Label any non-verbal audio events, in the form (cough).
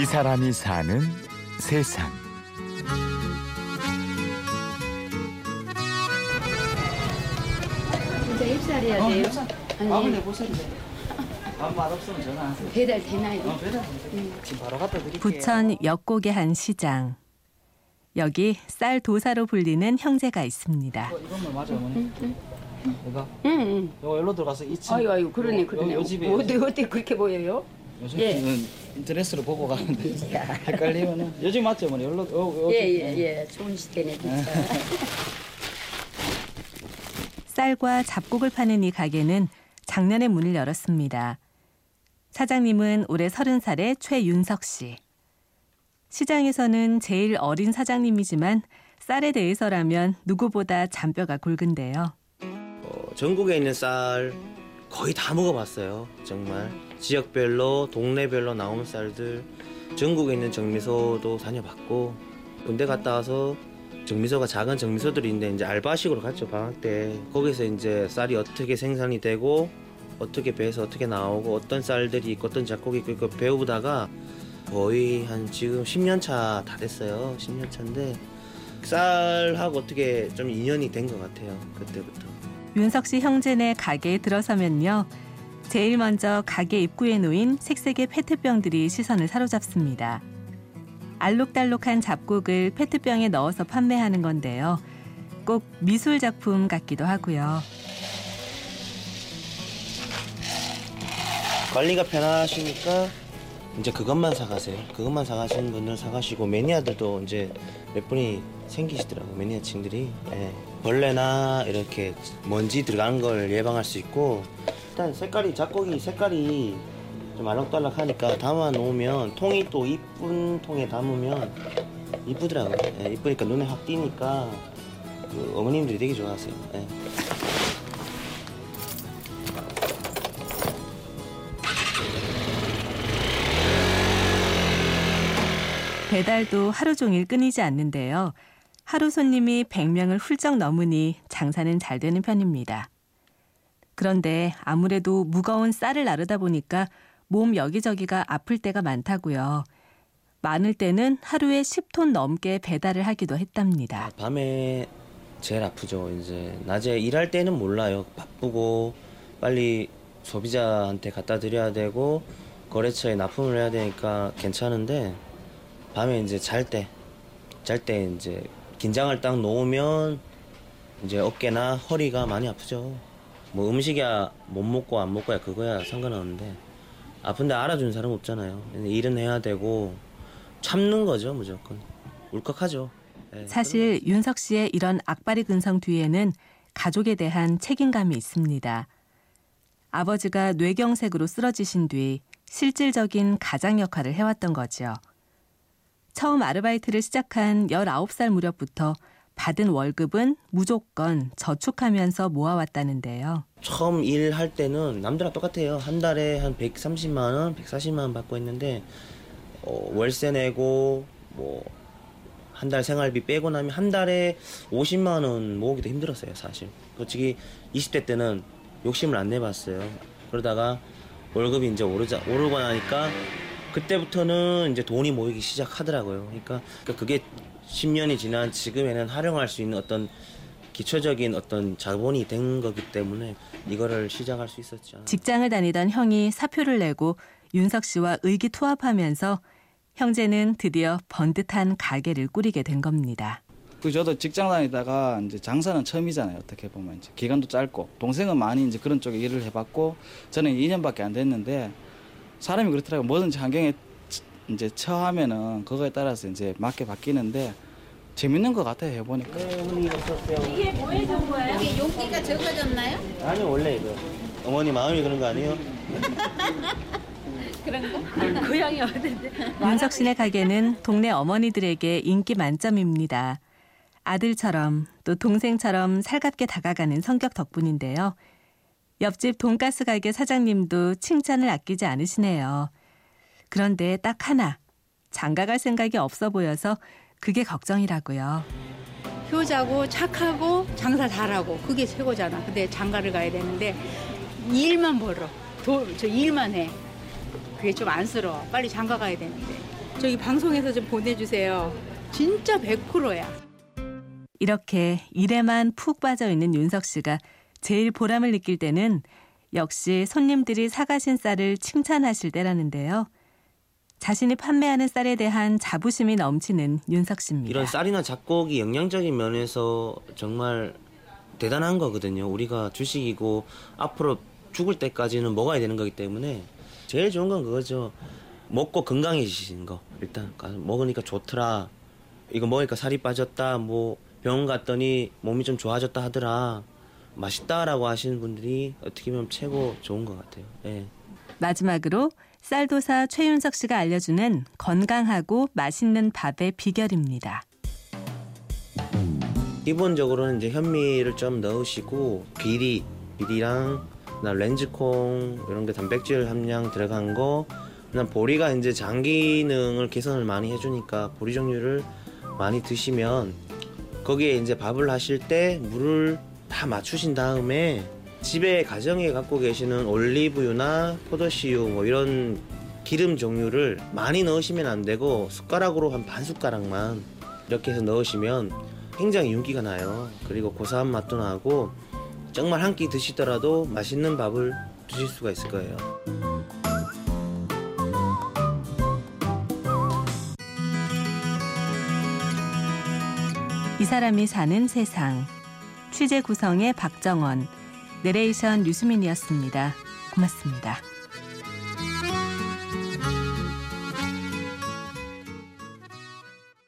이 사람이 사는 세상. 진짜 입살해야 돼요. 아니, 밥을 내보세요. 밥 맛 없으면 전화하세요. 배달 되나요? 어, 배달 지금 바로 갖다 드릴게요. 부천 역곡의 한 시장. 여기 쌀 도사로 불리는 형제가 있습니다. 이거, 이것만 맞아 어머니. 이거 응, 응. 이거 일로 들어가서 2층. 아유, 아유, 그러네, 요, 그러네. 요, 요 집에 어때, 어때 그렇게 보여요? 요즘 예. 은 인터넷으로 보고 가는데 헷갈리면은 요즘 맞죠 어머니? 일로 요, 요 예, 집. 예, 예. 좋은 시대네, 진짜. (laughs) 쌀과 잡곡을 파는 이 가게는 작년에 문을 열었습니다. 사장님은 올해 30살의 최윤석 씨. 시장에서는 제일 어린 사장님이지만 쌀에 대해서라면 누구보다 잔뼈가 굵은데요. 어, 전국에 있는 쌀 거의 다 먹어봤어요. 정말. 지역별로 동네별로 나오는 쌀들. 전국에 있는 정미소도 다녀봤고 군대 갔다 와서 정미소가 작은 정미소들이 있는데 이제 알바식으로 갔죠 방학 때. 거기서 이제 쌀이 어떻게 생산이 되고 어떻게 배에서 어떻게 나오고 어떤 쌀들이 있고 어떤 작곡이 있고 이거 배우다가 거의 한 지금 10년 차 다 됐어요. 10년 차인데 쌀하고 어떻게 좀 인연이 된 것 같아요 그때부터 윤석 씨 형제네 가게에 들어서면요. 제일 먼저 가게 입구에 놓인 색색의 페트병들이 시선을 사로잡습니다. 알록달록한 잡곡을 페트병에 넣어서 판매하는 건데요. 꼭 미술 작품 같기도 하고요. 관리가 편하시니까 이제 그것만 사가세요. 그것만 사가시는 분들 사가시고 매니아들도 이제 몇 분이 생기시더라고요. 매니아층들이 예. 벌레나 이렇게 먼지 들어간 걸 예방할 수 있고 일단 색깔이 작곡이 색깔이 좀 알록달록하니까 담아 놓으면 통이 또 이쁜 통에 담으면 이쁘더라고요. 예, 이쁘니까 눈에 확 띄니까 그 어머님들이 되게 좋아하세요. 예. 배달도 하루 종일 끊이지 않는데요. 하루 손님이 100명을 훌쩍 넘으니 장사는 잘 되는 편입니다. 그런데 아무래도 무거운 쌀을 나르다 보니까 몸 여기저기가 아플 때가 많다고요. 많을 때는 하루에 10톤 넘게 배달을 하기도 했답니다. 밤에 제일 아프죠. 이제 낮에 일할 때는 몰라요. 바쁘고 빨리 소비자한테 갖다 드려야 되고 거래처에 납품을 해야 되니까 괜찮은데 밤에 이제 잘 때, 잘 때 이제 긴장을 딱 놓으면 이제 어깨나 허리가 많이 아프죠. 뭐 음식이야 못 먹고 안 먹고야 그거야 상관없는데 아픈데 알아주는 사람 없잖아요. 일은 해야 되고 참는 거죠 무조건 울컥하죠. 예, 사실 윤석 씨의 이런 악바리 근성 뒤에는 가족에 대한 책임감이 있습니다. 아버지가 뇌경색으로 쓰러지신 뒤 실질적인 가장 역할을 해왔던 거죠. 처음 아르바이트를 시작한 19살 무렵부터 받은 월급은 무조건 저축하면서 모아왔다는데요. 처음 일할 때는 남들랑 똑같아요. 한 달에 한 130만 원, 140만 원 받고 있는데 어, 월세 내고 뭐 한 달 생활비 빼고 나면 한 달에 50만 원 모으기도 힘들었어요, 사실. 솔직히 20대 때는 욕심을 안 내봤어요. 그러다가 월급이 이제 오르자 오르고 나니까 그때부터는 이제 돈이 모이기 시작하더라고요. 그러니까, 그러니까 그게 10년이 지난 지금에는 활용할 수 있는 어떤 기초적인 어떤 자본이 된 거기 때문에 이거를 시작할 수 있었죠. 직장을 다니던 형이 사표를 내고 윤석 씨와 의기투합하면서 형제는 드디어 번듯한 가게를 꾸리게 된 겁니다. 그 저도 직장 다니다가 이제 장사는 처음이잖아요. 어떻게 보면 이제 기간도 짧고 동생은 많이 이제 그런 쪽에 일을 해봤고 저는 2년밖에 안 됐는데 사람이 그렇더라고요. 뭐든지 환경에 치- 이제 처하면은 그거에 따라서 이제 맞게 바뀌는데 재밌는 것 같아요 해보니까. 네, 어머니 어서오세요. 이게 용기가 적어졌나요? 아니 원래 이거 어머니 마음이 그런 거 아니에요? (laughs) 윤석 씨네 가게는 동네 어머니들에게 인기 만점입니다. 아들처럼 또 동생처럼 살갑게 다가가는 성격 덕분인데요. 옆집 돈가스 가게 사장님도 칭찬을 아끼지 않으시네요. 그런데 딱 하나 장가갈 생각이 없어 보여서 그게 걱정이라고요. 효자고 착하고 장사 잘하고 그게 최고잖아. 근데 장가를 가야 되는데 일만 벌어. 도, 저 일만 해. 그게 좀 안쓰러워. 빨리 장가 가야 되는데. 저기 방송에서 좀 보내주세요. 진짜 100%야. 이렇게 일에만 푹 빠져 있는 윤석 씨가 제일 보람을 느낄 때는 역시 손님들이 사가신 쌀을 칭찬하실 때라는데요. 자신이 판매하는 쌀에 대한 자부심이 넘치는 윤석 씨입니다. 이런 쌀이나 작곡이 영양적인 면에서 정말 대단한 거거든요. 우리가 주식이고 앞으로 죽을 때까지는 먹어야 되는 거기 때문에 제일 좋은 건 그거죠. 먹고 건강해지시는 거. 일단 먹으니까 좋더라. 이거 먹으니까 살이 빠졌다. 뭐 병원 갔더니 몸이 좀 좋아졌다 하더라. 맛있다라고 하시는 분들이 어떻게 보면 최고 좋은 것 같아요. 예. 마지막으로 쌀도사 최윤석 씨가 알려주는 건강하고 맛있는 밥의 비결입니다. 기본적으로는 이제 현미를 좀 넣으시고 비리, 비리랑 그다음 렌즈콩 이런 게 단백질 함량 들어간 거 그다음 보리가 이제 장 기능을 개선을 많이 해주니까 보리 종류를 많이 드시면 거기에 이제 밥을 하실 때 물을 다 맞추신 다음에 집에 가정에 갖고 계시는 올리브유나 포도씨유 뭐 이런 기름 종류를 많이 넣으시면 안 되고 숟가락으로 한 반 숟가락만 이렇게 해서 넣으시면 굉장히 윤기가 나요. 그리고 고소한 맛도 나고 정말 한 끼 드시더라도 맛있는 밥을 드실 수가 있을 거예요. 이 사람이 사는 세상. 취재 구성의 박정원, 내레이션 류수민이었습니다. 고맙습니다.